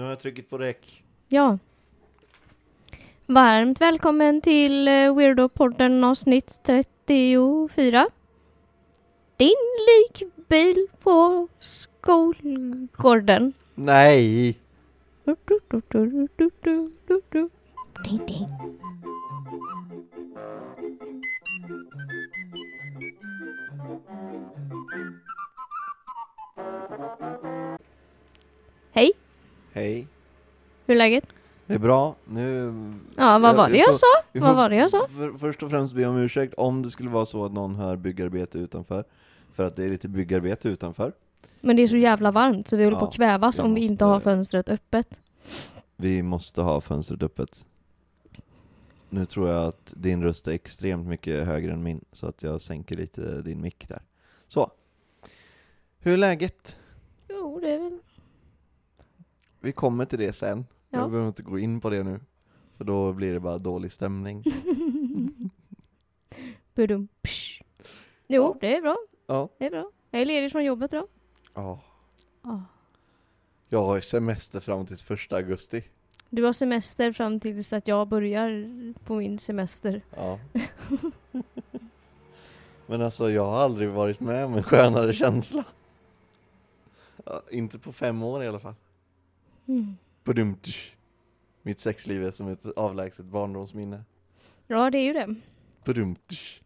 Nu har jag tryckt på räck. Ja. Varmt välkommen till eh, Weirdo-podden avsnitt 34. Din likbil på skolgården. Nej! Ding, ding. Hej, Hej. hur är läget? Det är bra. Nu... Ja, vad var det jag får- sa? vi Vad var det jag sa? För, först och främst be om ursäkt om det skulle vara så att någon hör byggarbete utanför. För att det är lite byggarbete utanför. Men det är så jävla varmt så vi håller på Ja, att kvävas jag om vi måste- inte har fönstret öppet. Vi måste ha fönstret öppet. Nu tror jag att din röst är extremt mycket högre än min, så att jag sänker lite din mick där. Så. Hur är läget? Jo, det är väl... Vi kommer till det sen. Ja. Jag behöver inte gå in på det nu. För då blir det bara dålig stämning. Budum. Psh. Jo, Ja. det är bra. Ja. Det är bra. Jag är ledig från jobbet idag. Ja. Ah. Jag har semester fram till första augusti. Du har semester fram tills att jag börjar på min semester. Ja. Men alltså jag har aldrig varit med om en skönare känsla. Ja, inte på fem år i alla fall. Mm. Badumtsch. Mitt sexliv är som ett avlägset barndomsminne. Ja, det är ju det. Badumtsch.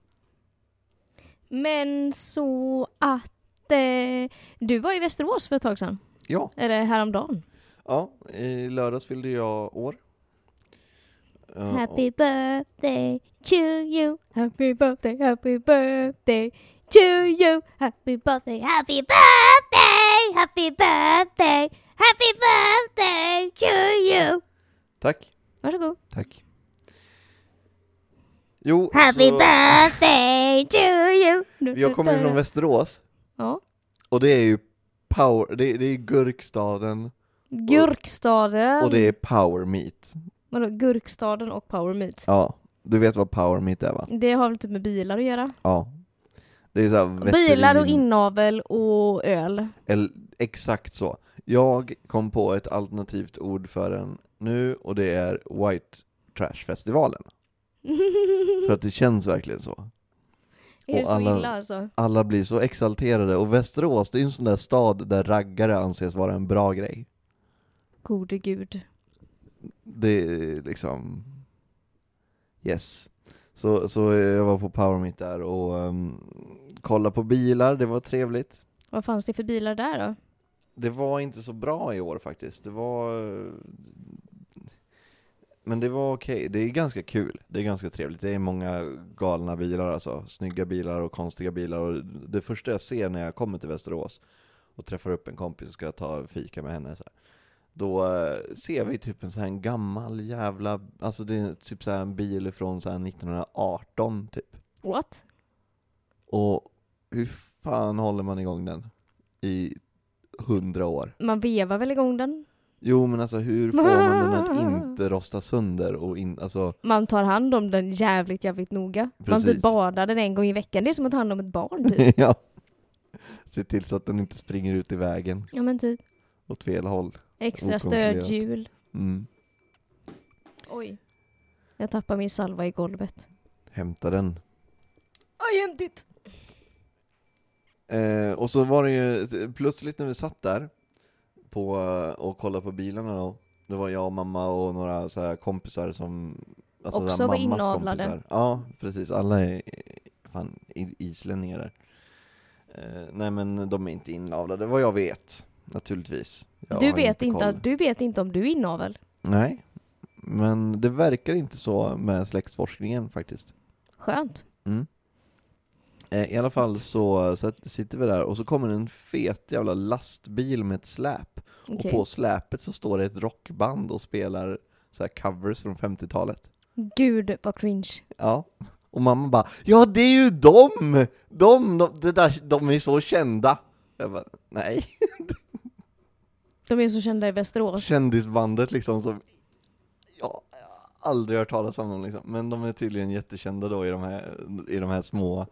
Men så att eh, du var i Västerås för ett tag sedan. Ja, Eller häromdagen. ja, i lördags fyllde jag år. Ja, Happy birthday to you. Happy birthday, happy birthday to you. Happy birthday, happy birthday, happy birthday, happy birthday to you. Tack, Varsågod. tack. Jo, Happy så birthday to you. jag kommer ju från Västerås. Ja. Och det är ju power, det, det är Gurkstaden Gurkstaden. och det är power meet. Vadå, Gurkstaden och Power Meet. Ja, du vet vad power meet är va? Det har väl typ med bilar att göra? Ja. Det är så Bilar och inavel och öl. Eller, exakt så. Jag kom på ett alternativt ord för den nu och det är White Trash-festivalen. För att det känns verkligen så. är det så alla- illa alltså? Alla blir så exalterade och Västerås, det är ju en sån där stad där raggare anses vara en bra grej. Gode gud. Det är liksom... Yes. Så, så jag var på Power Meet där och um, kollade på bilar, det var trevligt. Vad fanns det för bilar där då? Det var inte så bra i år faktiskt. Det var... Men det var okej. Det är ganska kul. Det är ganska trevligt. Det är många galna bilar alltså. Snygga bilar och konstiga bilar. Och det första jag ser när jag kommer till Västerås och träffar upp en kompis och ska ta fika med henne så här, Då eh, ser vi typ en sån här gammal jävla... Alltså det är typ så här en bil från så här 1918 typ. What? Och hur fan håller man igång den? I hundra år? Man vevar väl igång den? Jo men alltså hur får man den att inte rosta sönder och in, alltså Man tar hand om den jävligt, jävligt noga. Man Precis. typ badar den en gång i veckan. Det är som att ta hand om ett barn typ. ja. Se till så att den inte springer ut i vägen ja men typ. åt fel håll. Extra stödhjul. Mm. Oj. Jag tappar min salva i golvet. Hämta den. Aj, hämtigt! Eh, och så var det ju plötsligt när vi satt där på, och kollade på bilarna då. Det var jag, mamma och några så här kompisar som alltså Också var inavlade. kompisar. Ja, precis. Alla är fan i- islänningar där. Eh, nej men de är inte inavlade, vad jag vet. Naturligtvis. Jag du, vet inte, koll. du vet inte om du är inavel. Nej, men det verkar inte så med släktforskningen faktiskt. Skönt. Mm. Eh, I alla fall så, så sitter vi där och så kommer en fet jävla lastbil med ett släp. Okej. Och på släpet så står det ett rockband och spelar så här covers från 50-talet. Gud vad cringe. Ja. Och mamma bara Ja det är ju dem! De, de, det där, de är så kända! Jag bara, nej. De är så kända i Västerås. Kändisbandet liksom som Ja, jag aldrig hört talas om dem liksom. Men de är tydligen jättekända då i de här, i de här små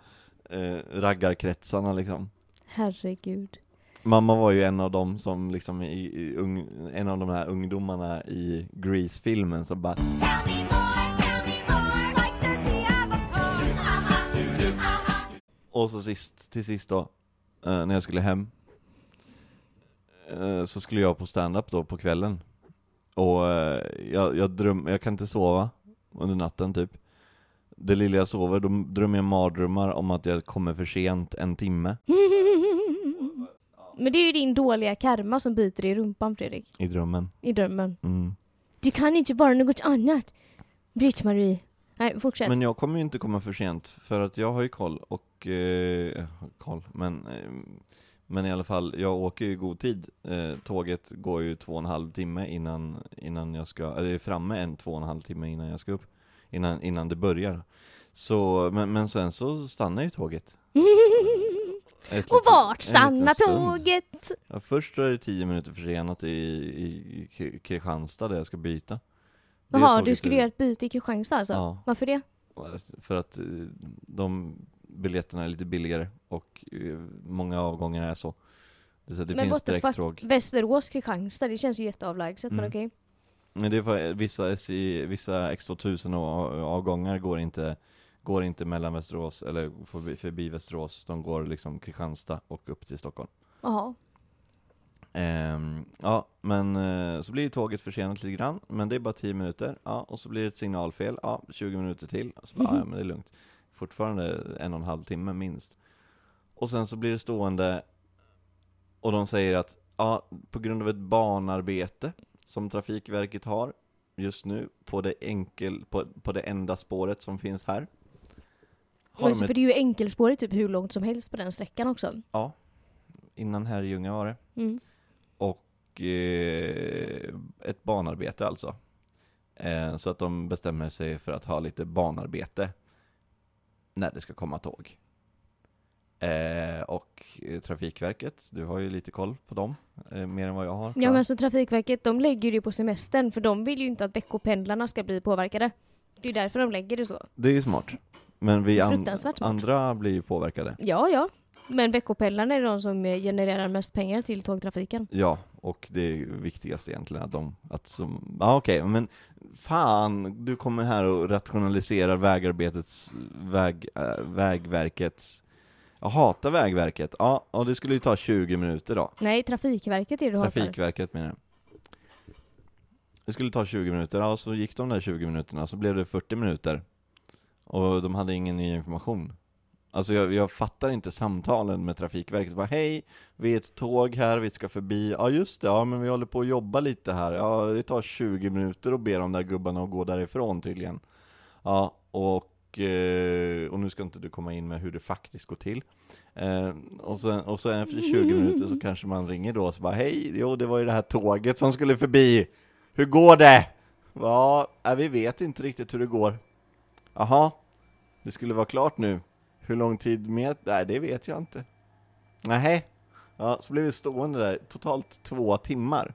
eh, raggarkretsarna liksom. Herregud. Mamma var ju en av dem som liksom i, i ung, en av de här ungdomarna i Grease-filmen som bara. Och så sist, till sist då, eh, när jag skulle hem eh, Så skulle jag på stand-up då på kvällen Och eh, jag, jag dröm, jag kan inte sova under natten typ Det lilla jag sover, då drömmer jag mardrömmar om att jag kommer för sent en timme Men det är ju din dåliga karma som biter i rumpan Fredrik. i drömmen I drömmen. mm. Det kan inte vara något annat. Britt-Marie. Nej, fortsätt. Men jag kommer ju inte komma för sent, för att jag har ju koll och, eh, koll, men, eh, men i alla fall, jag åker ju i god tid. Eh, tåget går ju två och en halv timme innan, innan jag ska, eller är framme en två och en halv timme innan jag ska upp, innan, innan det börjar. Så, men, men sen så stannar ju tåget. Ett Och vart stannar tåget? Ja, först är det tio minuter försenat i, i, i Kri- Kristianstad där jag ska byta. Det Jaha, du skulle göra ett byte i Kristianstad alltså? Ja. Varför det? För att eh, de biljetterna är lite billigare och eh, många avgångar är så. Det, så det Men finns direkttåg. Västerås, Kristianstad, det känns ju jätteavlägset men Mm. okej. Men det är för, vissa, SJ, vissa X2000 av- avgångar går inte, går inte mellan Västerås, eller förbi, förbi Västerås. De går liksom Kristianstad och upp till Stockholm. Jaha. Ehm, ja, men eh, så blir tåget försenat lite grann, men det är bara 10 minuter. Ja, och så blir det ett signalfel, ja, 20 minuter till. Så bara, ja, men det är lugnt. Fortfarande en och en halv timme minst. Och sen så blir det stående, och de säger att ja, på grund av ett banarbete som Trafikverket har just nu på det enkel, på, på det enda spåret som finns här. Har Alltså, de för ett, det är ju enkelspårigt typ hur långt som helst på den sträckan också. ja, innan Herrljunga var det. Mm. och eh, ett banarbete alltså. Eh, så att de bestämmer sig för att ha lite banarbete när det ska komma tåg. Eh, och eh, Trafikverket, du har ju lite koll på dem, eh, mer än vad jag har. Ja men så Trafikverket, de lägger ju det på semestern för de vill ju inte att veckopendlarna ska bli påverkade. Det är ju därför de lägger det så. Det är ju smart. Men vi an- smart. andra blir ju påverkade. Ja, ja. Men veckopendlarna är de som eh, genererar mest pengar till tågtrafiken. Ja, och det är viktigast egentligen att de, att som, ja okej, men fan, du kommer här och rationaliserar vägarbetets, väg, äh, vägverkets, jag hatar vägverket, ja, och det skulle ju ta 20 minuter då, Nej, Trafikverket är det du trafikverket menar jag. Det skulle ta 20 minuter, ja, så gick de där 20 minuterna, så blev det 40 minuter. Och de hade ingen ny information. Alltså jag, jag fattar inte samtalen med Trafikverket, bara hej, vi är ett tåg här, vi ska förbi, ja just det, ja men vi håller på att jobba lite här, ja det tar 20 minuter att be de där gubbarna att gå därifrån tydligen. Ja, och, Eh, och nu ska inte du komma in med hur det faktiskt går till. Eh, och, sen, och sen efter 20 minuter så kanske man ringer då och så bara hej, jo det var ju det här tåget som skulle förbi, hur går det? Ja, eh, vi vet inte riktigt hur det går. Jaha, det skulle vara klart nu. Hur lång tid med? Nej, det vet jag inte. Nej. Ja, så blev vi stående där totalt två timmar.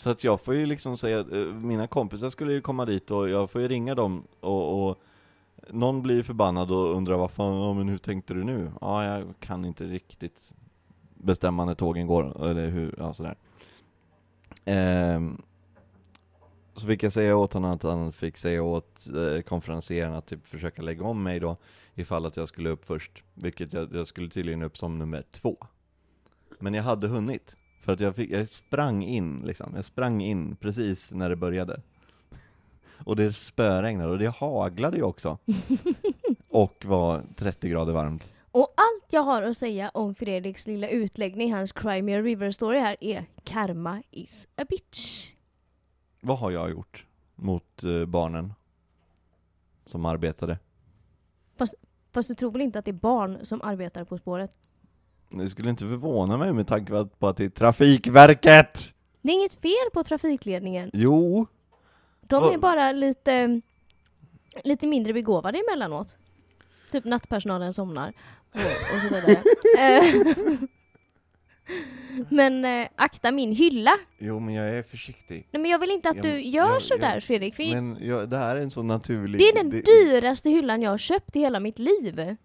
Så att jag får ju liksom säga, eh, mina kompisar skulle ju komma dit och jag får ju ringa dem och, och någon blir förbannad och undrar vad fan, ja, men hur tänkte du nu? Ja, jag kan inte riktigt bestämma när tågen går, eller hur, ja sådär. Ehm, så fick jag säga åt honom att han fick säga åt eh, konferenseraren att typ försöka lägga om mig då ifall att jag skulle upp först, vilket jag, jag skulle tydligen upp som nummer två. Men jag hade hunnit, för att jag, fick, jag sprang in liksom, jag sprang in precis när det började. Och det spöregnade och det haglade ju också. Och var 30 grader varmt. Och allt jag har att säga om Fredriks lilla utläggning, hans Crimea River story här, är karma is a bitch. Vad har jag gjort mot eh, barnen som arbetade? Fast du tror väl inte att det är barn som arbetar På spåret? Det skulle inte förvåna mig med tanke på att det är Trafikverket! Det är inget fel på trafikledningen. Jo! De är bara lite, lite mindre begåvade emellanåt. Typ nattpersonalen somnar och, och så vidare. Eh, men eh, akta min hylla. Jo men jag är försiktig. Nej men jag vill inte att Ja, du gör jag- sådär jag- Fredrik. Men jag, det här är en så naturlig... det är den dyraste hyllan jag har köpt i hela mitt liv.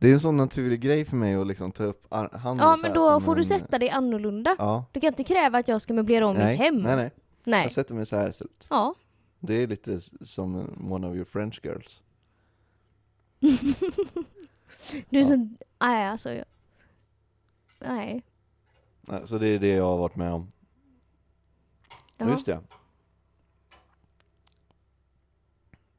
Det är en sån naturlig grej för mig att liksom ta upp handen Ja men då får du en- sätta dig annorlunda. Ja, Du kan inte kräva att jag ska möblera om nej, mitt hem. nej nej. Nej. Jag sätter mig så här istället. Ja. Det är lite som one of your French girls. Du är Ja. så... Nej alltså. jag- Nej. Så det är det jag har varit med om. Ja. Just det.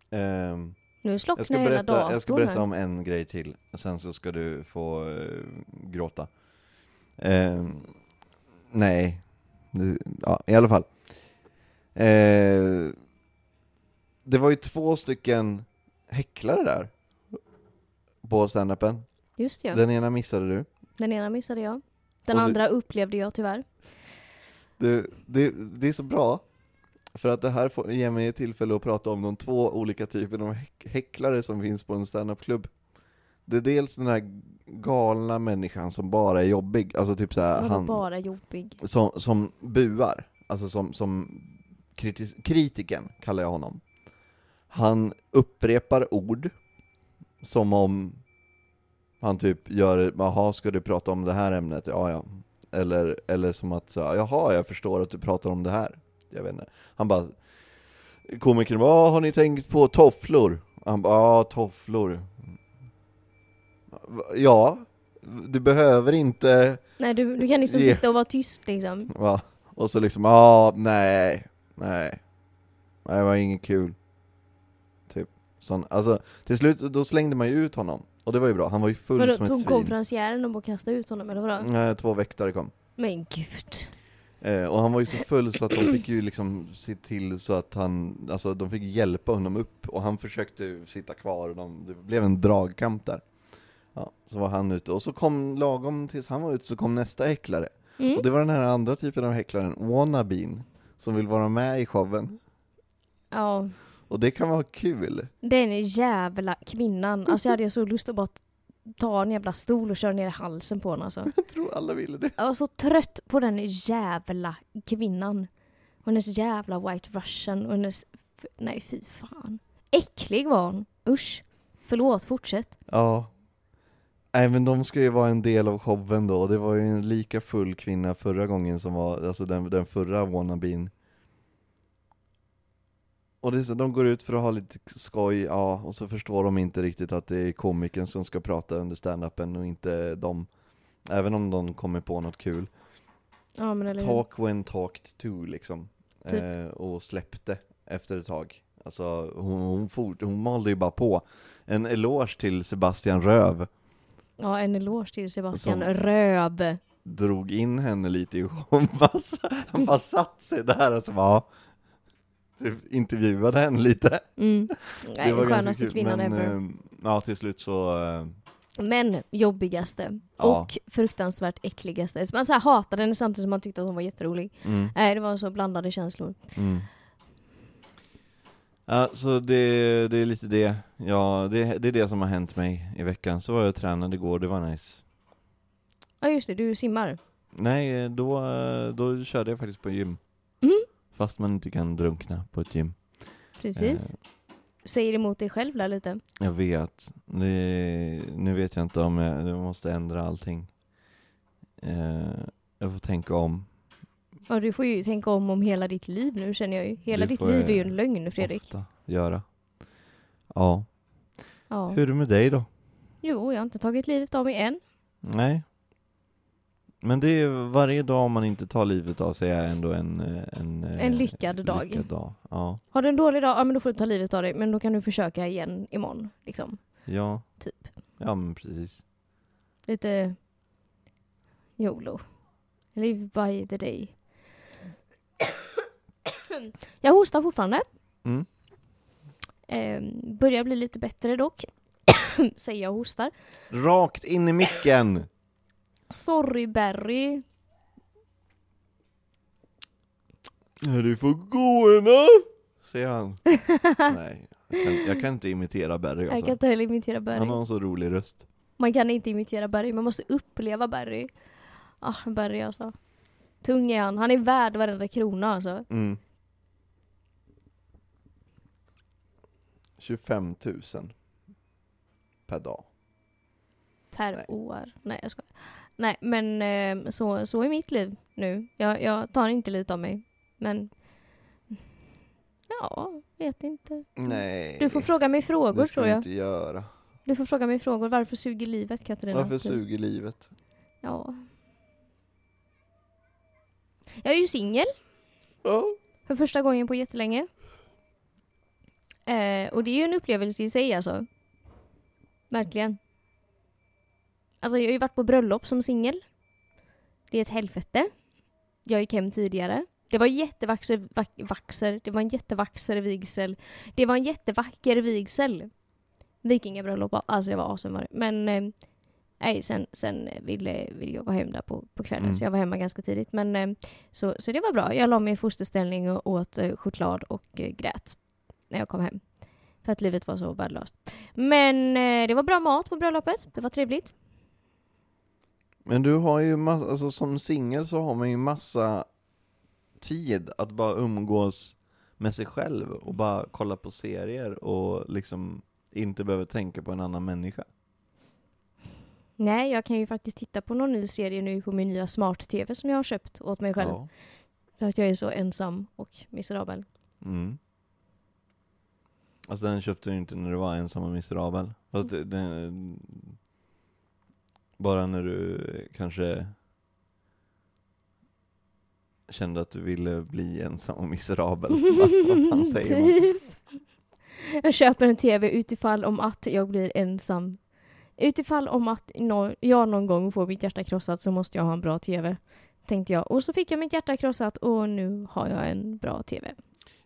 Ehm, Nu jag, ska berätta, jag ska berätta om en grej till, sen så ska du få eh, gråta. Ehm, nej, ja, i alla fall. Eh, det var ju två stycken häcklare där på standupen. Just ja. Den ena missade du. Den ena missade jag. Den Och du- andra upplevde jag tyvärr. Det, det, det är så bra, för att det här får, ger mig tillfälle att prata om de två olika typerna av häck, häcklare som finns på en standup-klubb. Det är dels den här galna människan som bara är jobbig, alltså typ såhär, han bara jobbig? som, som buar, alltså som, som kritis, kritiken kallar jag honom. Han upprepar ord, som om han typ gör, jaha ska du prata om det här ämnet? Ja ja. Eller, eller som att, så, jaha jag förstår att du pratar om det här. Jag vet inte. Han bara, komikern bara, "Ja, har ni tänkt på tofflor? Han bara, ja tofflor. Ja, du behöver inte Nej du, du kan liksom Ge- sitta och vara tyst liksom. Va? Och så liksom, ja, nej, nej. Nej, det var inget kul. Typ. Sån, alltså, till slut, då slängde man ju ut honom. Och det var ju bra, han var ju full Vadå, som ett tog svin. konferencieren och bara kastade ut honom eller vadå? Nej, två väktare kom. Men gud. Eh, och han var ju så full så att de fick ju liksom se till så att han, alltså de fick hjälpa honom upp och han försökte sitta kvar och de, det blev en dragkamp där. Ja, så var han ute och så kom, lagom tills han var ute så kom nästa häcklare. Mm. Och det var den här andra typen av häcklaren, wannabeen, som vill vara med i showen. Ja, Och det kan vara kul. den jävla kvinnan. Alltså jag hade så lust att bara ta en jävla stol och köra ner i halsen på henne alltså. Jag tror alla ville det. Jag var så trött på den jävla kvinnan. Och hennes jävla white russian och hennes... Nej fy fan. Äcklig var hon. Usch. Förlåt, fortsätt. Ja. Nej men de ska ju vara en del av showen då, det var ju en lika full kvinna förra gången som var, alltså den, den förra wannabeen. Och det är så, de går ut för att ha lite skoj, ja, och så förstår de inte riktigt att det är komikern som ska prata under stand-upen och inte de. Även om de kommer på något kul. Ja men eller hur? Talk when talked to liksom. Typ. Eh, och släppte efter ett tag. Alltså hon, hon, fort, hon malde ju bara på. En eloge till Sebastian Röv. Ja, en eloge till Sebastian Som- Röb. Drog in henne lite i bara, Han bara satt sig där och så bara typ, intervjuade henne lite. Mm. Nej, det var skönaste kul. kvinnan Men ever. eh, ja, till slut så, eh, Men jobbigaste Ja. och fruktansvärt äckligaste. Man så här hatade henne samtidigt som man tyckte att hon var jätterolig. mm, Nej, det var så blandade känslor. mm. Ja, så det, det är lite det. Ja, det, det är det som har hänt mig i veckan. Så var jag och tränade igår, det var nice. Ja just det, du simmar. Nej, då, då körde jag faktiskt på gym. Fast man inte kan drunkna på ett gym. Precis. Eh, Säger emot dig själv där lite. jag vet. Det, nu vet jag inte om jag, jag måste ändra allting. Eh, jag får tänka om. Ja, du får ju tänka om om hela ditt liv nu känner jag ju. Hela ditt liv är ju en lögn Fredrik. Ofta göra. Ja. Ja. Hur är det med dig då? Jo, jag har inte tagit livet av mig än. Nej. Men det är varje dag man inte tar livet av sig är ändå en... eh, En, eh, En lyckad dag. Lyckad dag. Ja. Har du en dålig dag, ja men då får du ta livet av dig. Men då kan du försöka igen imorgon. Liksom. Ja. Typ. Ja men precis. Lite YOLO. Live by the day. jag hostar fortfarande. Mm. Eh, börjar bli lite bättre dock. Säger jag och hostar. Rakt in i micken! Sorry Barry. Du får gå henne! Säger han. Nej, jag kan, jag kan inte imitera Barry Jag alltså. kan inte heller imitera Barry. Han har en så rolig röst. Man kan inte imitera Barry, man måste uppleva Barry. Ah, Barry alltså. Tung är han. Han är värd varenda krona alltså. Mm. 25 000 per dag. per Nej. år. Nej jag skojar. Nej men eh, så, så är mitt liv nu. Jag, jag tar inte lite av mig. Men ja, vet inte. Nej. Du får fråga mig frågor det ska tror jag. inte göra. Du får fråga mig frågor. Varför suger livet Katarina? Varför Typ. suger livet? Ja. Jag är ju singel Ja. för första gången på jättelänge. Eh, och det är ju en upplevelse i sig alltså. Verkligen. Alltså jag har ju varit på bröllop som singel. Det är ett helvete. Jag gick hem tidigare. Det var jättevaxer, vaxer, det var en jättevaxer vigsel. Det var en jättevacker vigsel. Vikingabröllop, alltså det var awesome var det. Men eh, nej, sen, sen ville, ville jag gå hem där på, på kvällen Mm. så jag var hemma ganska tidigt. Men eh, så, så det var bra. Jag la mig i fosterställning och åt eh, choklad och grät när jag kom hem. För att livet var så värdelöst. Men det var bra mat på bröllopet. Det var trevligt. Men du har ju massa, alltså som singel så har man ju massa tid att bara umgås med sig själv och bara kolla på serier och liksom inte behöver tänka på en annan människa. Nej, jag kan ju faktiskt titta på någon ny serie nu på min nya smart-tv som jag har köpt åt mig själv. Ja. För att jag är så ensam och miserabel. Mm. Alltså den köpte du inte när du var ensam och miserabel. Fast det, det, bara när du kanske kände att du ville bli ensam och miserabel. Vad, vad fan säger man? Typ. Jag köper en tv utifall om att jag blir ensam. Utifall om att jag någon gång får mitt hjärta krossat så måste jag ha en bra tv. Tänkte jag. Och så fick jag mitt hjärta krossat och nu har jag en bra tv.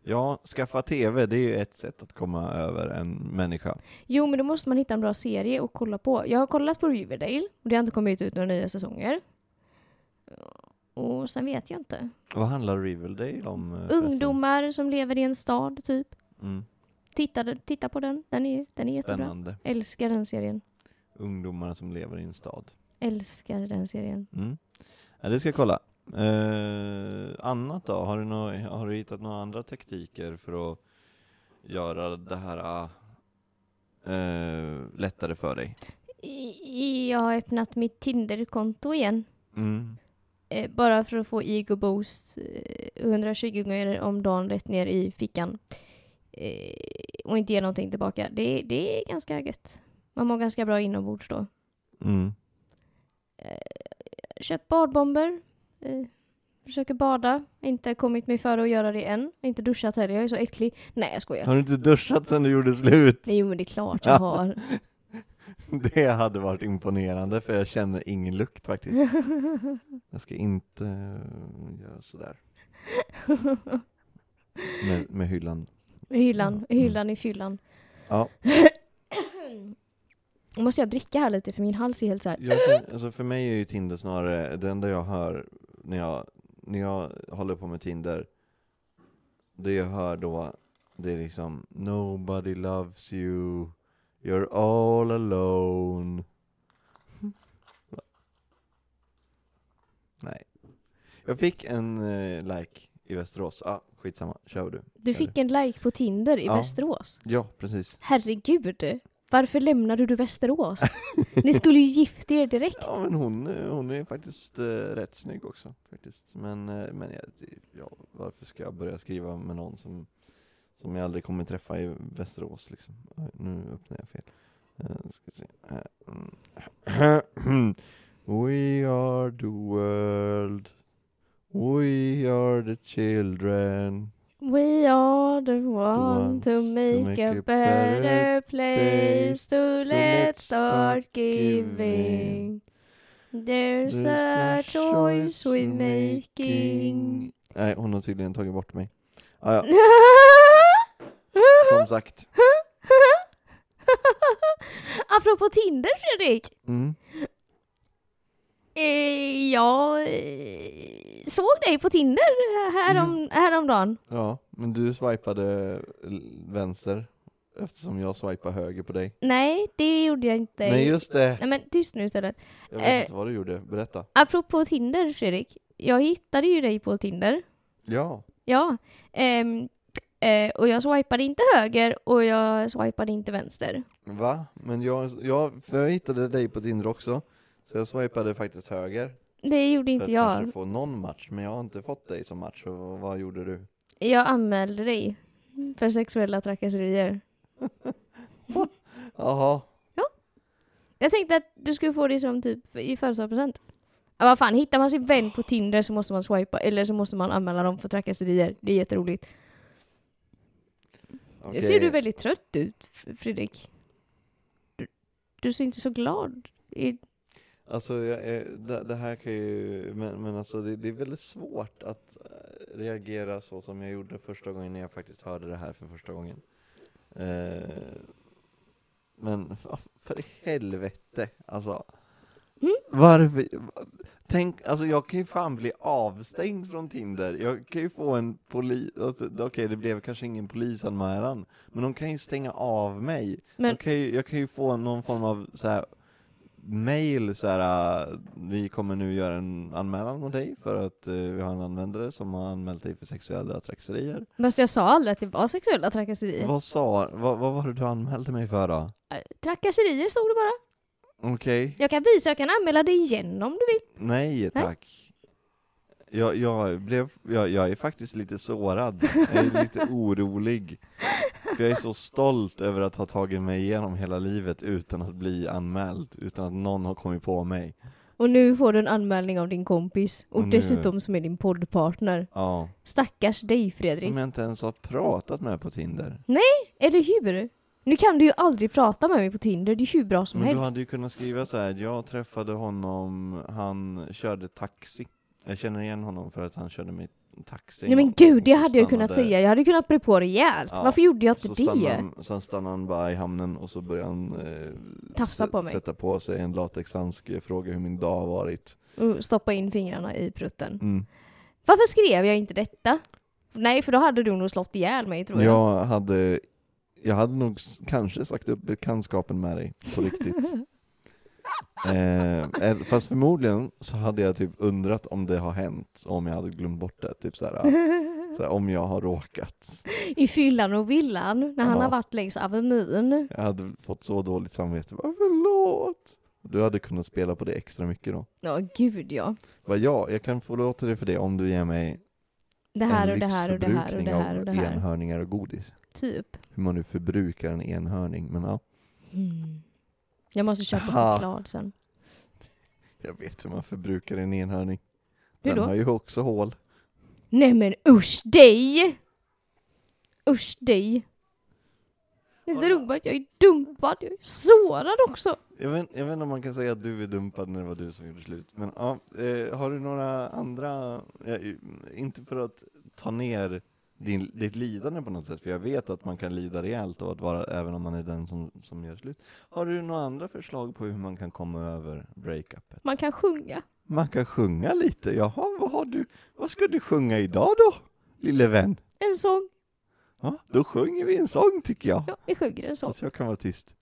Ja, skaffa TV, det är ju ett sätt att komma över en människa. Jo, men då måste man hitta en bra serie att kolla på. Jag har kollat på Riverdale och det har inte kommit ut några nya säsonger. Och sen vet jag inte. Vad handlar Riverdale om? eh, förresten? Ungdomar som lever i en stad, typ. Mm. Titta, titta på den. Den är, den är jättebra. Spännande. Älskar den serien. Ungdomar som lever i en stad. Älskar den serien. Mm. Ja, det ska jag kolla. Eh, annat då? Har du, nå har du hittat några andra taktiker för att göra det här eh, lättare för dig? Jag har öppnat mitt Tinder-konto igen. Mm. Eh, bara för att få ego boost eh, 120 gånger om dagen rätt ner i fickan. Eh, och inte ge någonting tillbaka. Det, det är ganska gött. Man mår ganska bra inombords då. Mm. Eh, köpt badbomber. Eh, försöker bada. Inte kommit mig för att göra det än. Inte duschat heller. Jag är så äcklig. Nej jag skojar. Har du inte duschat sen du gjorde slut? Nej jo men det är klart jag har. Det hade varit imponerande för jag känner ingen lukt faktiskt. Jag ska inte eh, göra sådär. Med, med hyllan. hyllan. Mm. Hyllan i fyllan. Ja, måste jag dricka här lite för min hals är helt så här. jag känner, alltså för mig är ju Tinder snarare, det enda jag hör när jag, när jag håller på med Tinder, det jag hör då, det är liksom Nobody loves you, you're all alone. Nej. Jag fick en eh, like i Västerås, ah, skitsamma, kör du. Du fick en like på Tinder i Ja. Västerås. Ja, precis. Herregud. Varför lämnade du Västerås? Ni skulle ju gifta er direkt. Ja men hon, eh, hon är faktiskt eh, rätt snygg också faktiskt. Men, eh, men jag, ja, varför ska jag börja skriva med någon som, som jag aldrig kommer träffa i Västerås liksom? Nu öppnar jag fel. Eh, ska se. här. Eh, We are the world We are the children We are the one ones to make a better place to let's start giving. There's a choice we're making. Nej, hon har tydligen tagit bort mig. Ah, ja, som sagt. Apropå Tinder Fredrik. Mm. Eh, eh, såg dig på Tinder härom, häromdagen. Ja, men du swipade vänster eftersom jag swipade höger på dig. Nej, det gjorde jag inte. Nej, just det. Nej men tyst nu istället. Jag vet Eh. inte vad du gjorde. Berätta. Apropå Tinder Fredrik. Jag hittade ju dig på Tinder. Ja. Ja. ehm, Eh, och jag swipade inte höger och jag swipade inte vänster. Va? Men jag, jag, för jag hittade dig på Tinder också, så jag swipade faktiskt höger. Det gjorde För inte att jag. kanske få någon match, men jag har inte fått dig som match, så vad gjorde du? Jag anmälde dig för sexuella trakasserier. Jaha, Jag tänkte att du skulle få det som typ i födelsedagspresent. Ja, vad fan, hittar man sin vän på Tinder så måste man swipa, eller så måste man anmäla dem för trakasserier. Det är jätteroligt. okej. Ser du väldigt trött ut, Fredrik? Du, du ser inte så glad i... Alltså, jag, det, det här kan ju, men, men alltså det, det är väldigt svårt att eh, reagera så som jag gjorde första gången när jag faktiskt hörde det här för första gången. Eh, men för i helvete, alltså. Mm. Varför? Tänk, alltså jag kan ju fan bli avstängd från Tinder. Jag kan ju få en polis, alltså, okej det blev kanske ingen polisanmälan, men de kan ju stänga av mig. Men Jag, kan ju, jag kan ju få någon form av så här mail så här. äh, vi kommer nu göra en anmälan mot dig för att eh, vi har en användare som har anmält dig för sexuella trakasserier. Fast jag sa aldrig att det var sexuella trakasserier. Vad sa, vad, vad var det du anmälde mig för då? Eh, Trakasserier stod det bara. Okej, Jag kan visa, jag kan anmäla dig igen om du vill. nej tack. Jag, jag, blev, jag, jag är faktiskt lite sårad, jag är lite orolig. För jag är så stolt över att ha tagit mig igenom hela livet utan att bli anmäld, utan att någon har kommit på mig. Och nu får du en anmälning av din kompis. Och, Och nu- dessutom som är din poddpartner. Ja. Stackars dig Fredrik. Som jag inte ens har pratat med på Tinder. Eller hur? Nu kan du ju aldrig prata med mig på Tinder, det är ju hur bra som Men du helst. hade ju kunnat skriva så här. jag träffade honom, han körde taxi. Jag känner igen honom för att han körde mig taxi. Nej men gud, det hade jag kunnat stannade- säga. Jag hade kunnat bre på rejält. Ja, Varför gjorde jag inte stannade, det? han, sen stannade han bara i hamnen och så började han eh, Tafsa på mig. sätta på sig en latexhandske och fråga hur min dag har varit. Och stoppa in fingrarna i prutten. Mm. Varför skrev jag inte detta? Nej, för då hade du nog slått ihjäl mig tror jag. Jag hade, jag hade nog kanske sagt upp bekantskapen med dig på riktigt. Eh, eh, fast förmodligen så hade jag typ undrat om det har hänt, om jag hade glömt bort det. Typ såhär, såhär om jag har råkat. I fyllan och villan, när han Ja. har varit längs Avenyn. Jag hade fått så dåligt samvete. Bara, förlåt! Du hade kunnat spela på det extra mycket då. Ja, gud ja. Bara, ja, jag kan förlåta dig för det om du ger mig Det här en och det här och det här och det här och det här. enhörningar och godis. Typ. Hur man nu förbrukar en enhörning, men ja. Mm. Jag måste köpa Ha. choklad sen. Jag vet hur man förbrukar en enhörning. Hur Den då? har ju också hål. Nej men usch dig! Usch dig! Det är inte att jag är dumpad, jag är sårad också. Jag vet, jag vet inte om man kan säga att du är dumpad när det var du som gjorde slut. Men ja, eh, har du några andra, i- inte för att ta ner din, ditt lidande på något sätt, för jag vet att man kan lida rejält av att vara, även om man är den som, som gör slut. Har du några andra förslag på hur man kan komma över breakupet? Man kan sjunga. Man kan sjunga lite, jaha, vad har du, vad ska du sjunga idag då, lille vän? En sång. Ja, då sjunger vi en sång tycker jag. Ja, vi sjunger en sång. Så jag kan vara tyst.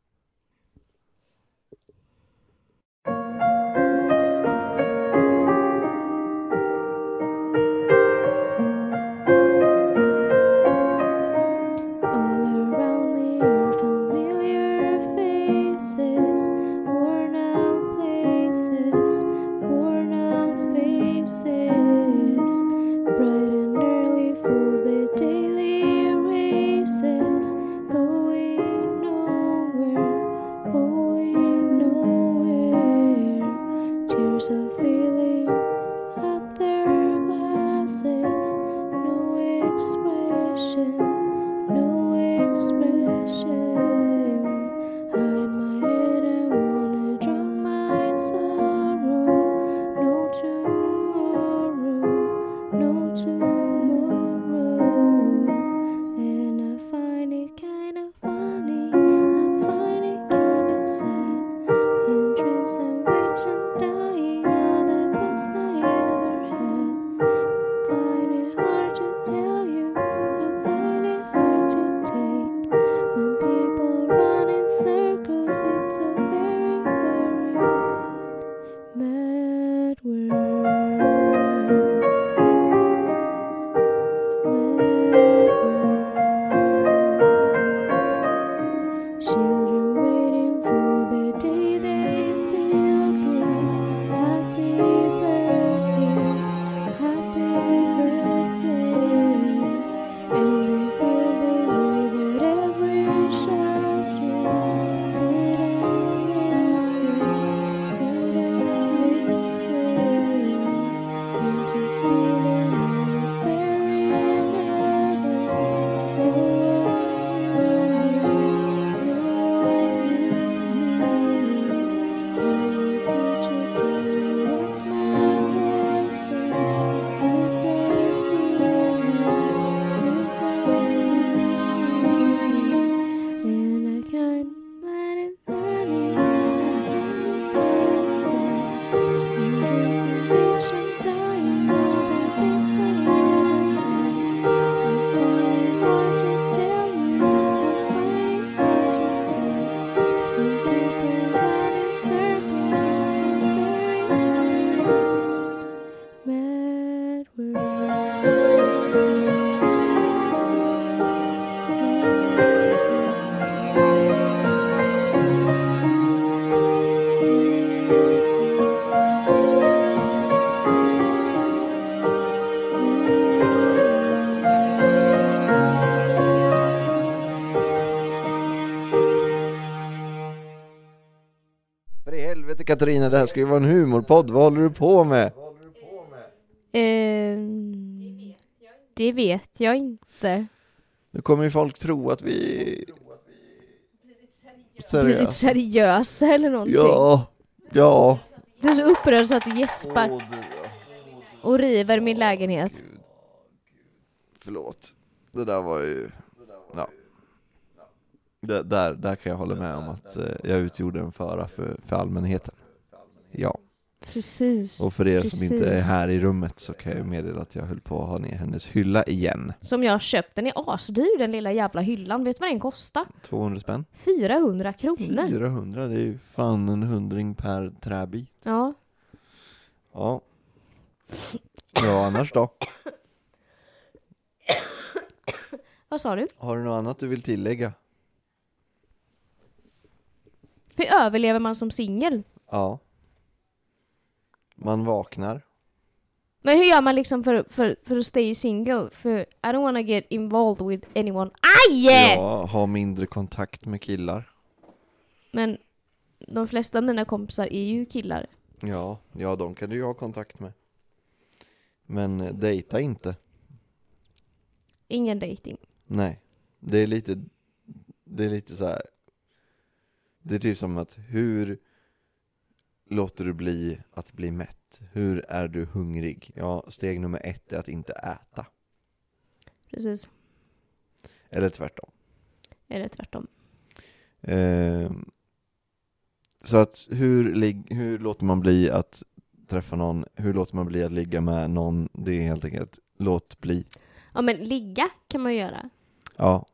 Katarina, det här ska ju vara en humorpodd, vad håller du på med? Ehm, det vet jag inte. Nu kommer ju folk tro att vi... Blivit Seriösa. seriösa eller någonting. Ja, ja. Du är så upprörd så att du gäspar Åh, det- och river min lägenhet. Gud. Förlåt. Det där var ju... Ja. Det, där, där kan jag hålla med om att eh, jag utgjorde en fara för, för allmänheten. Ja. Precis. Och för er som inte är Precis. här i rummet så kan jag meddela att jag höll på att ha ner hennes hylla igen. Som jag har köpt. Den är asdyr den lilla jävla hyllan. Vet du vad den kostar? 200 spänn. 400 kronor. 400, det är ju fan en hundring per träbit. Ja. Ja. Ja, annars då? Vad sa du? Har du något annat du vill tillägga? Hur överlever man som singel? Ja. Man vaknar. Men hur gör man liksom för, för, för att stay single? För I don't wanna get involved with anyone. Aj! Ja, ha mindre kontakt med killar. Men de flesta av mina kompisar är ju killar. Ja, ja de kan du ju ha kontakt med. Men eh, dejta inte. Ingen dating. Nej. Det är lite, det är lite så här. Det är typ som att hur låter du bli att bli mätt? Hur är du hungrig? Ja, steg nummer ett är att inte äta. Precis. Eller tvärtom. Eller tvärtom. Ehm, så att hur, hur låter man bli att träffa någon? Hur låter man bli att ligga med någon? Det är helt enkelt, låt bli. Ja men ligga kan man ju göra. Ja,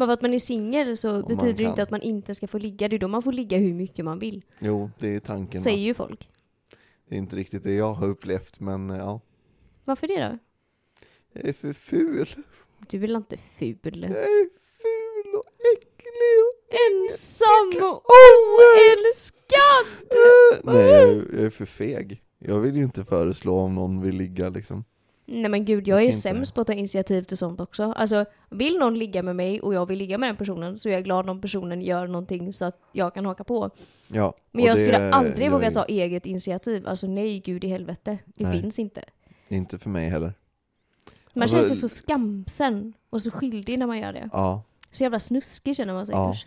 Bara för att man är singel så man betyder det inte att man inte ska få ligga. Det är då man får ligga hur mycket man vill. jo, det är tanken. Säger ju folk. Det är inte riktigt det jag har upplevt, men ja. Varför det då? Jag är för ful. Du är väl inte ful? Jag är ful och äcklig och Ensam och oälskad! Nej, jag är, jag är för feg. Jag vill ju inte föreslå om någon vill ligga liksom. Nej men gud, jag Jag är sämst på att ta initiativ till sånt också. Alltså, vill någon ligga med mig och jag vill ligga med den personen så är jag glad om personen gör någonting så att jag kan haka på. Ja, Men jag skulle aldrig gör våga ta eget initiativ. Alltså nej, gud i helvete. Det Nej. finns inte. Inte för mig heller. Man Alltså- känner sig så skamsen och så skyldig när man gör det. Ja, Så jävla snuskig känner man sig. Ja. Usch.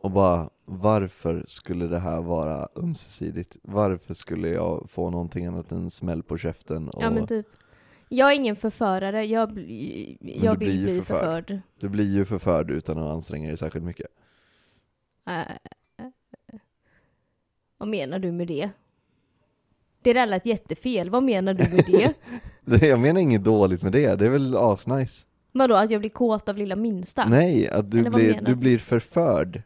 Och bara varför skulle det här vara ömsesidigt? Varför skulle jag få någonting annat än smäll på käften? Och Ja men typ. Jag är ingen förförare, jag, bli, jag vill bli förförd. förförd. Du blir ju förförd utan att anstränga dig särskilt mycket. Äh, äh, vad menar du med det? Det där lät jättefel, vad menar du med det? Det- Jag menar inget dåligt med det, det är väl asnice. Vadå, att jag blir kåt av lilla minsta? Nej, att du Eller blir, du? blir förförd.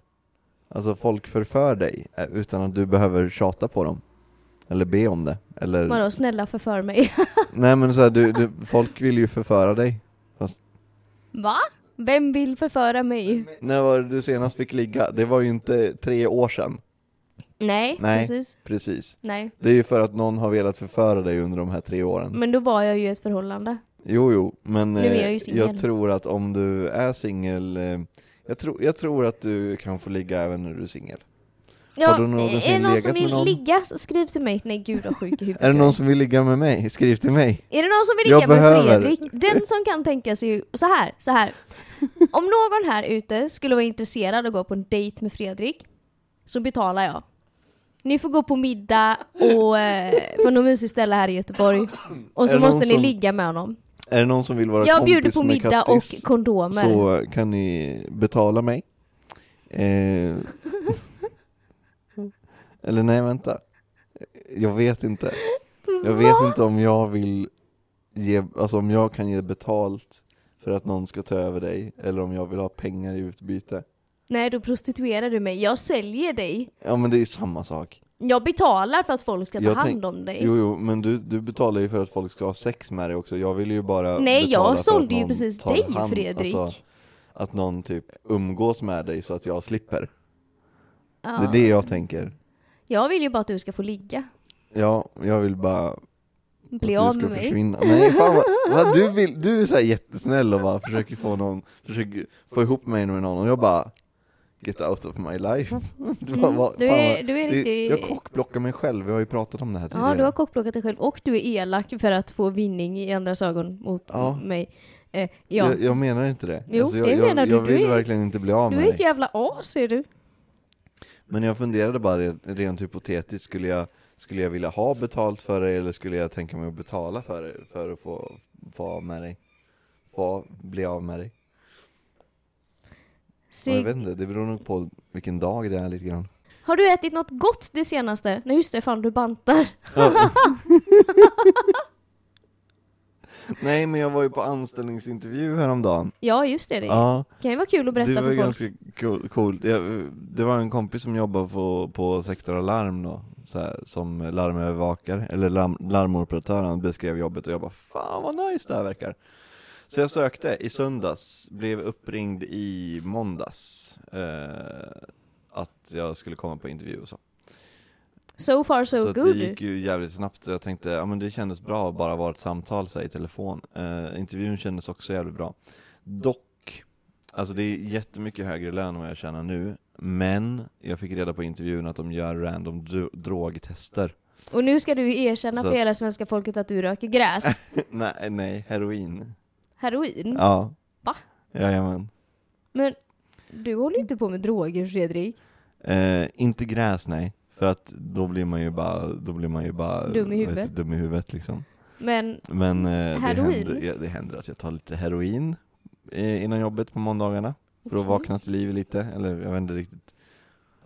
Alltså folk förför dig eh, utan att du behöver tjata på dem. Eller be om det. Eller, Vadå, snälla förför mig? nej men så här, du, du, folk vill ju förföra dig. Va? Vem vill förföra mig? När var det du senast fick ligga? Det var ju inte tre år sedan. Nej, Nej. precis. Precis. Nej. Det är ju för att någon har velat förföra dig under de här tre åren. Men då var jag ju i ett förhållande. Jo, jo, men Nu är jag eh, ju singel. jag tror att om du är singel, eh, jag, tror, jag tror att du kan få ligga även när du är singel. Ja, Har du någonsin är det någon legat som med vill någon? ligga, skriv till mig. Nej gud vad sjuk i huvudet Är det jag någon som vill ligga med mig? Skriv till mig. Är det någon som vill Jag ligga med behöver- Fredrik? Den som kan tänka sig, så här, så här. Om någon här ute skulle vara intresserad att gå på en dejt med Fredrik, så betalar jag. Ni får gå på middag och eh, på något mysigt ställe här i Göteborg. Och så måste ni som- ligga med honom. Är det någon som vill vara Jag kompis bjuder på middag Kattis, och kondomer. Så kan ni betala mig. Eh, eller nej, vänta. Jag vet inte. Jag vet Va? inte om jag vill ge, alltså om jag kan ge betalt för att någon ska ta över dig, eller om jag vill ha pengar i utbyte. Nej, då prostituerar du mig. Jag säljer dig. Ja men det är samma sak. Jag betalar för att folk ska ta hand om dig. Jo jo, men du, du betalar ju för att folk ska ha sex med dig också. Jag vill ju bara Nej, jag sålde ju precis dig, hand- Fredrik. Alltså, att någon typ umgås med dig så att jag slipper. Ja. Det är det jag tänker. Jag vill ju bara att du ska få ligga. Ja, jag vill bara Bli att av du ska med mig. försvinna. Nej fan vad, vad du vill, du är så jättesnäll och bara försöker få någon, försöker få ihop mig med någon och jag bara Get out of my life. Det var, vad- Du är, du är det, riktigt... jag kockblockar mig själv, vi har ju pratat om det här tidigare. Ja, du har kockblockat dig själv och du är elak för att få vinning i andras ögon mot Ja. mig. Eh, ja. jag, jag menar inte det. Jo, jag, det jag, menar du. Jag Du vill är- verkligen inte bli av Du med är ett dig. jävla as är du. Men jag funderade bara rent, hypotetiskt, skulle jag, skulle jag vilja ha betalt för det eller skulle jag tänka mig att betala för det för att få, få av med dig? Få bli av med dig? Och jag Sig- vet inte, det beror nog på vilken dag det är lite grann. Har du ätit något gott det senaste? Nej just det, fan du bantar. Nej men jag var ju på anställningsintervju häromdagen. Ja just det, det Ja, kan ju vara kul att berätta det var för folk. ganska cool- coolt. Jag, det var en kompis som jobbade på, på Sektor Alarm då, här, som larmövervakare, eller larm, larmoperatör, han beskrev jobbet och jag bara 'Fan vad nice det här verkar' Så jag sökte i söndags, blev uppringd i måndags eh, att jag skulle komma på intervju och så. So far so, Så good. det gick ju jävligt snabbt och jag tänkte, ja men det kändes bra att bara vara ett samtal så här, i telefon. Eh, intervjun kändes också jävligt bra. Dock, alltså det är jättemycket högre lön än vad jag tjänar nu, men jag fick reda på intervjun att de gör random dro- drogtester. Och nu ska du erkänna för hela svenska folket att du röker gräs. nej, nej, heroin. Heroin. Ja. Va? Jajamän. Men du håller inte på med droger Fredrik. Eh, inte gräs nej, för att då blir man ju bara, då blir man ju bara Dum i vet huvudet. du, dum i huvudet liksom. Men Men eh, det, Heroin? händer, ja, det händer att jag tar lite heroin eh, innan jobbet på måndagarna För att Okej. vakna till liv lite, eller jag vet inte riktigt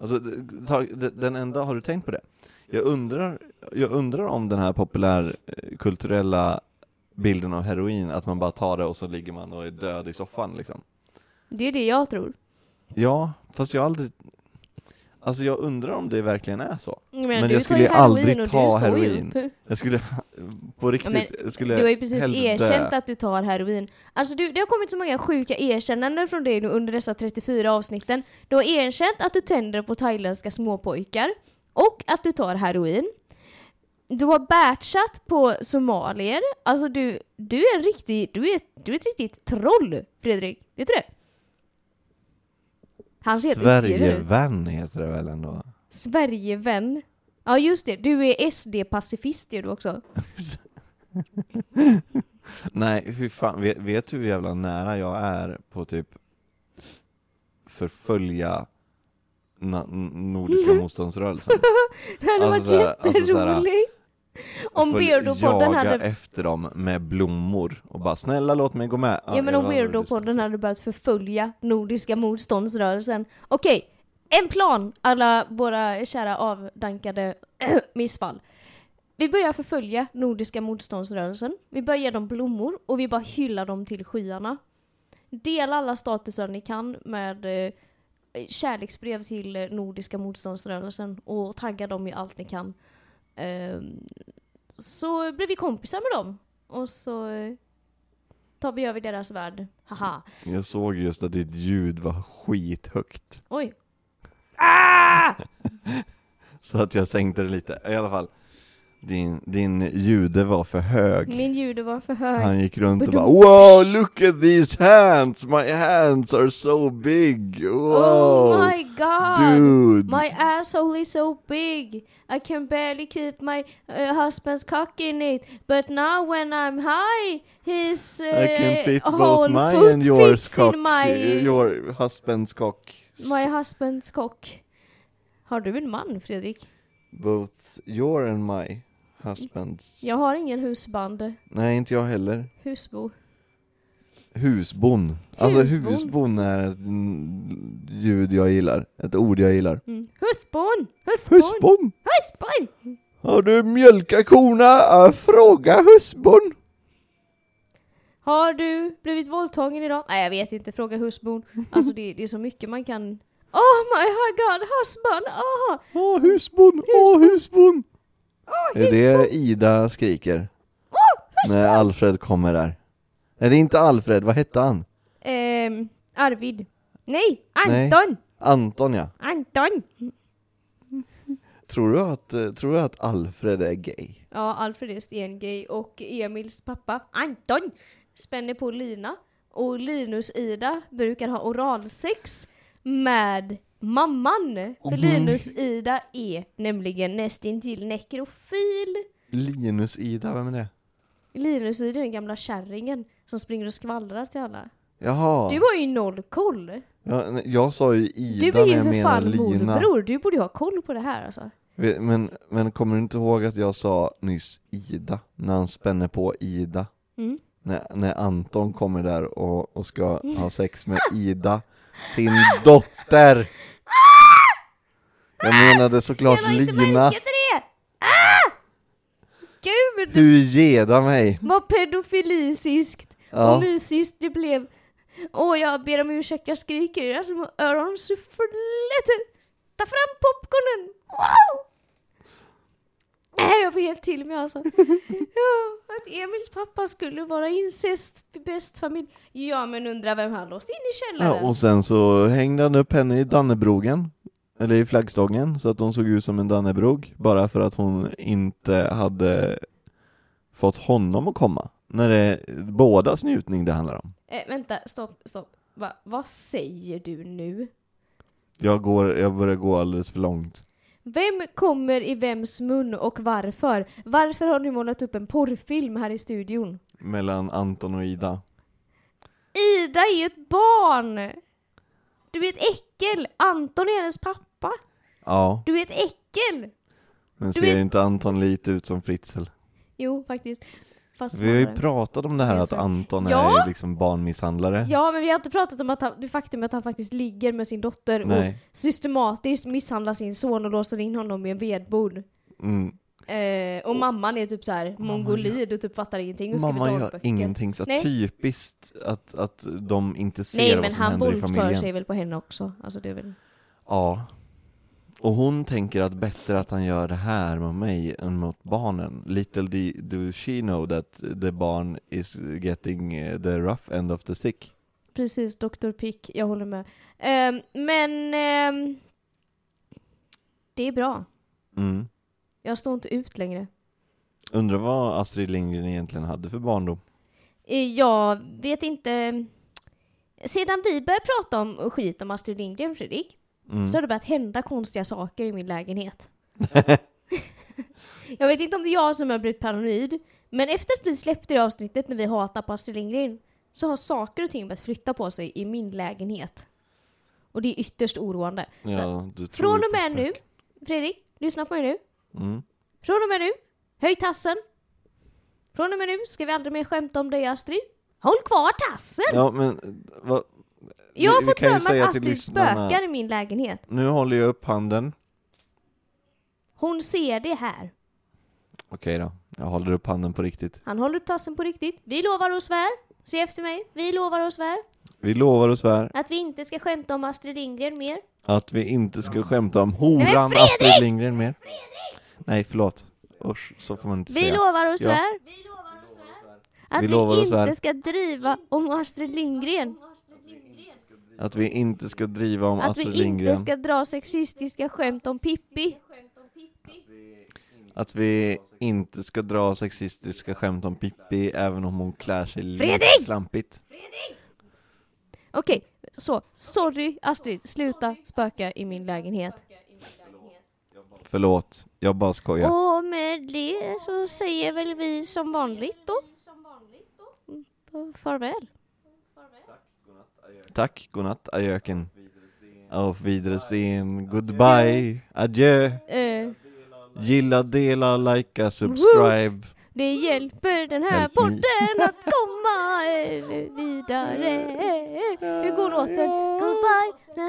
Alltså, det- det- den enda, har du tänkt på det? Jag undrar, jag undrar om den här populärkulturella bilden av heroin, att man bara tar det och så ligger man och är död i soffan liksom det är det jag tror. Ja, fast jag aldrig Alltså jag undrar om det verkligen är så Men, Men jag skulle ju aldrig ta heroin. Jag skulle, på riktigt, jag skulle Du har ju precis erkänt dö. att du tar heroin. Alltså du, det har kommit så många sjuka erkännanden från dig nu under dessa 34 avsnitten. Du har erkänt att du tänder på thailändska småpojkar och att du tar heroin. Du har batchat på somalier. Alltså du, du är en riktig, du är, du är ett riktigt troll Fredrik. Vet du det? Han ser. Sverigevän heter det väl ändå? Sverigevän. Ja just det, du är SD-pacifist är du också. Nej, fy fan. Vet, vet du hur jävla nära jag är på typ förfölja na- Nordiska motståndsrörelsen? Det hade Alltså varit alltså jätteroligt. Om jaga hade... efter dem med blommor och bara 'snälla låt mig gå med' Ja men jag om skulle hade börjat förfölja Nordiska motståndsrörelsen. Okej, en plan alla våra kära avdankade missfall. Vi börjar förfölja Nordiska motståndsrörelsen, vi börjar ge dem blommor och vi bara hyllar dem till skyarna. Dela alla statusar ni kan med eh, kärleksbrev till eh, Nordiska motståndsrörelsen och tagga dem i allt ni kan. Ehm, så blir vi kompisar med dem. Och så eh, tar vi över deras värld. Haha. Jag såg just att ditt ljud var skithögt. Oj. Ah! Så att jag sänkte det lite. I alla fall, din, din jude var för hög. Min ljud var för hög. Han gick runt och bara Wow, look at these hands! My hands are so big! Wow! Oh my god! Dude! My asshole is so big. I can barely keep my uh, husband's cock in it. But now when I'm high, his uh, I can fit both my and yours cock, my, your husband's cock. my husband's cock. Har du en man, Fredrik? Both your and my husband's. Jag har ingen husband. Nej, inte jag heller. Husbo. Husbon. Alltså Husbon. husbon är ett mm, ljud jag gillar. Ett ord jag gillar. Mm. Husbon! Husbon! Husbon! Husbon! Har du mjölkat korna? Fråga husbon! Har du blivit våldtagen idag? Nej jag vet inte, fråga husbon. Alltså det, det är så mycket man kan... Oh my god, husband! Oh, Åh husbon! Åh husbon! Oh, Är det Ida skriker? När Alfred kommer där. Nej det är inte Alfred, vad hette han? Ehm, Arvid. Nej, Nej. Anton! Anton ja. Anton! Tror du att, eh, tror du att Alfred är gay? Ja, Alfred är stengay och Emils pappa, Anton, spänner på Lina. Och Linus Ida brukar ha oralsex med mamman för Linus Ida är nämligen nästintill nekrofil. Linus Ida, vem är det? Linus Ida är den gamla kärringen som springer och skvallrar till alla. Jaha. Du har ju noll koll. Ja, jag sa ju Ida Du är när ju jag för fan Lina. morbror, du borde ju ha koll på det här alltså. Men, men kommer du inte ihåg att jag sa nyss Ida? När han spänner på Ida. Mm. När, när Anton kommer där och, och ska ha sex med Ida, sin dotter! Jag menade såklart Jag la inte Lina. till det! Ah! Gud! Du geda mig! Vad pedofilisiskt och Ja. mysiskt det blev. Åh, jag ber om ursäkt, jag skriker i era små öronsuffletter. Ta fram popcornen! Wow! Nej, jag får helt till mig alltså. Ja, att Emils pappa skulle vara incest bäst familj. Ja, men undra vem han låst in i källaren. Ja, och sen så hängde han upp henne i Dannebrogen, eller i flaggstången, så att hon såg ut som en Dannebrog, bara för att hon inte hade fått honom att komma. När det är bådas njutning det handlar om. Eh, vänta, stopp, stopp. Va, vad säger du nu? Jag, går, jag börjar gå alldeles för långt. Vem kommer i vems mun och varför? Varför har du målat upp en porrfilm här i studion? Mellan Anton och Ida. Ida är ju ett barn! Du är ett äckel! Anton är hennes pappa! Ja, Du är ett äckel! men Du ser vet- inte Anton lite ut som Fritzl? Jo, faktiskt. Vi har ju pratat om det här att. Anton Ja. är liksom barnmisshandlare. Ja, men vi har inte pratat om att han, det faktum att han faktiskt ligger med sin dotter och Nej. systematiskt misshandlar sin son och låser in honom i en vedbod. Mm. Eh, och mamman är typ så här mongolid och typ fattar ingenting och skriver Mamma gör dagböcker. ingenting, så Nej. typiskt att, att de inte ser Nej vad men som han händer i våldför familjen. sig väl på henne också. Alltså det är väl... Ja. Och hon tänker att bättre att han gör det här med mig än mot barnen. Little do, she know that the barn is getting eh, the rough end of the stick. Precis, Dr. Pick, jag håller med. Ehm, men... ehm, det är bra. Mm. Jag står inte ut längre. Undrar vad Astrid Lindgren egentligen hade för barndom? Eh, Jag vet inte... Sedan vi började prata om skit om Astrid Lindgren, Fredrik, Mm. så har det börjat hända konstiga saker i min lägenhet. jag vet inte om det är jag som har blivit paranoid, men efter att vi släppte det avsnittet när vi hatar på Astrid Lindgren, så har saker och ting börjat flytta på sig i min lägenhet. Och det är ytterst oroande. Ja, från och med nu. Fredrik, lyssna på mig nu. Mm. Från och med nu, höj tassen. Från och med nu ska vi aldrig mer skämta om dig Astrid. Håll kvar tassen! Ja men, vad? Jag har vi- vi fått för mig säga att Astrid spökar i min lägenhet. Nu håller jag upp handen. Hon ser det här. Okej då, jag håller upp handen på riktigt. Han håller upp tassen på riktigt. Vi lovar och svär. Se efter mig. Vi lovar och svär. Vi lovar och svär Att vi inte ska skämta om Astrid Lindgren mer. att vi inte ska skämta om Nej, horan Fredrik! Astrid Lindgren mer. Nej förlåt. Usch, så får man inte Vi säga. lovar och Ja. svär. Att Vi vi, lovar och svär. inte ska driva om Astrid Lindgren. Att vi inte ska driva om Att Astrid vi Lindgren. inte ska dra sexistiska skämt om Pippi. Att vi inte ska dra sexistiska skämt om Pippi även om hon klär sig lite Fredrik! slampigt. Okej, så. Sorry Astrid, sluta spöka i min lägenhet. Förlåt, jag bara skojar. Och med det så säger väl vi som vanligt då. Farväl. Tack, godnatt, ajöken. Auf Wiedersehen, goodbye, adjö. Eh. Gilla, dela, likea, subscribe. Det hjälper den här podden att komma vidare. Hur går låten? Goodbye, na,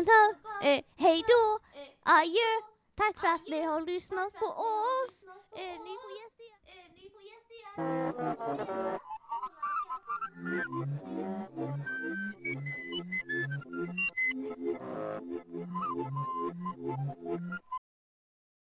eh, hej då, adjö. Tack för att ni har lyssnat på oss. Eh, ni får jättegärna... Thank you.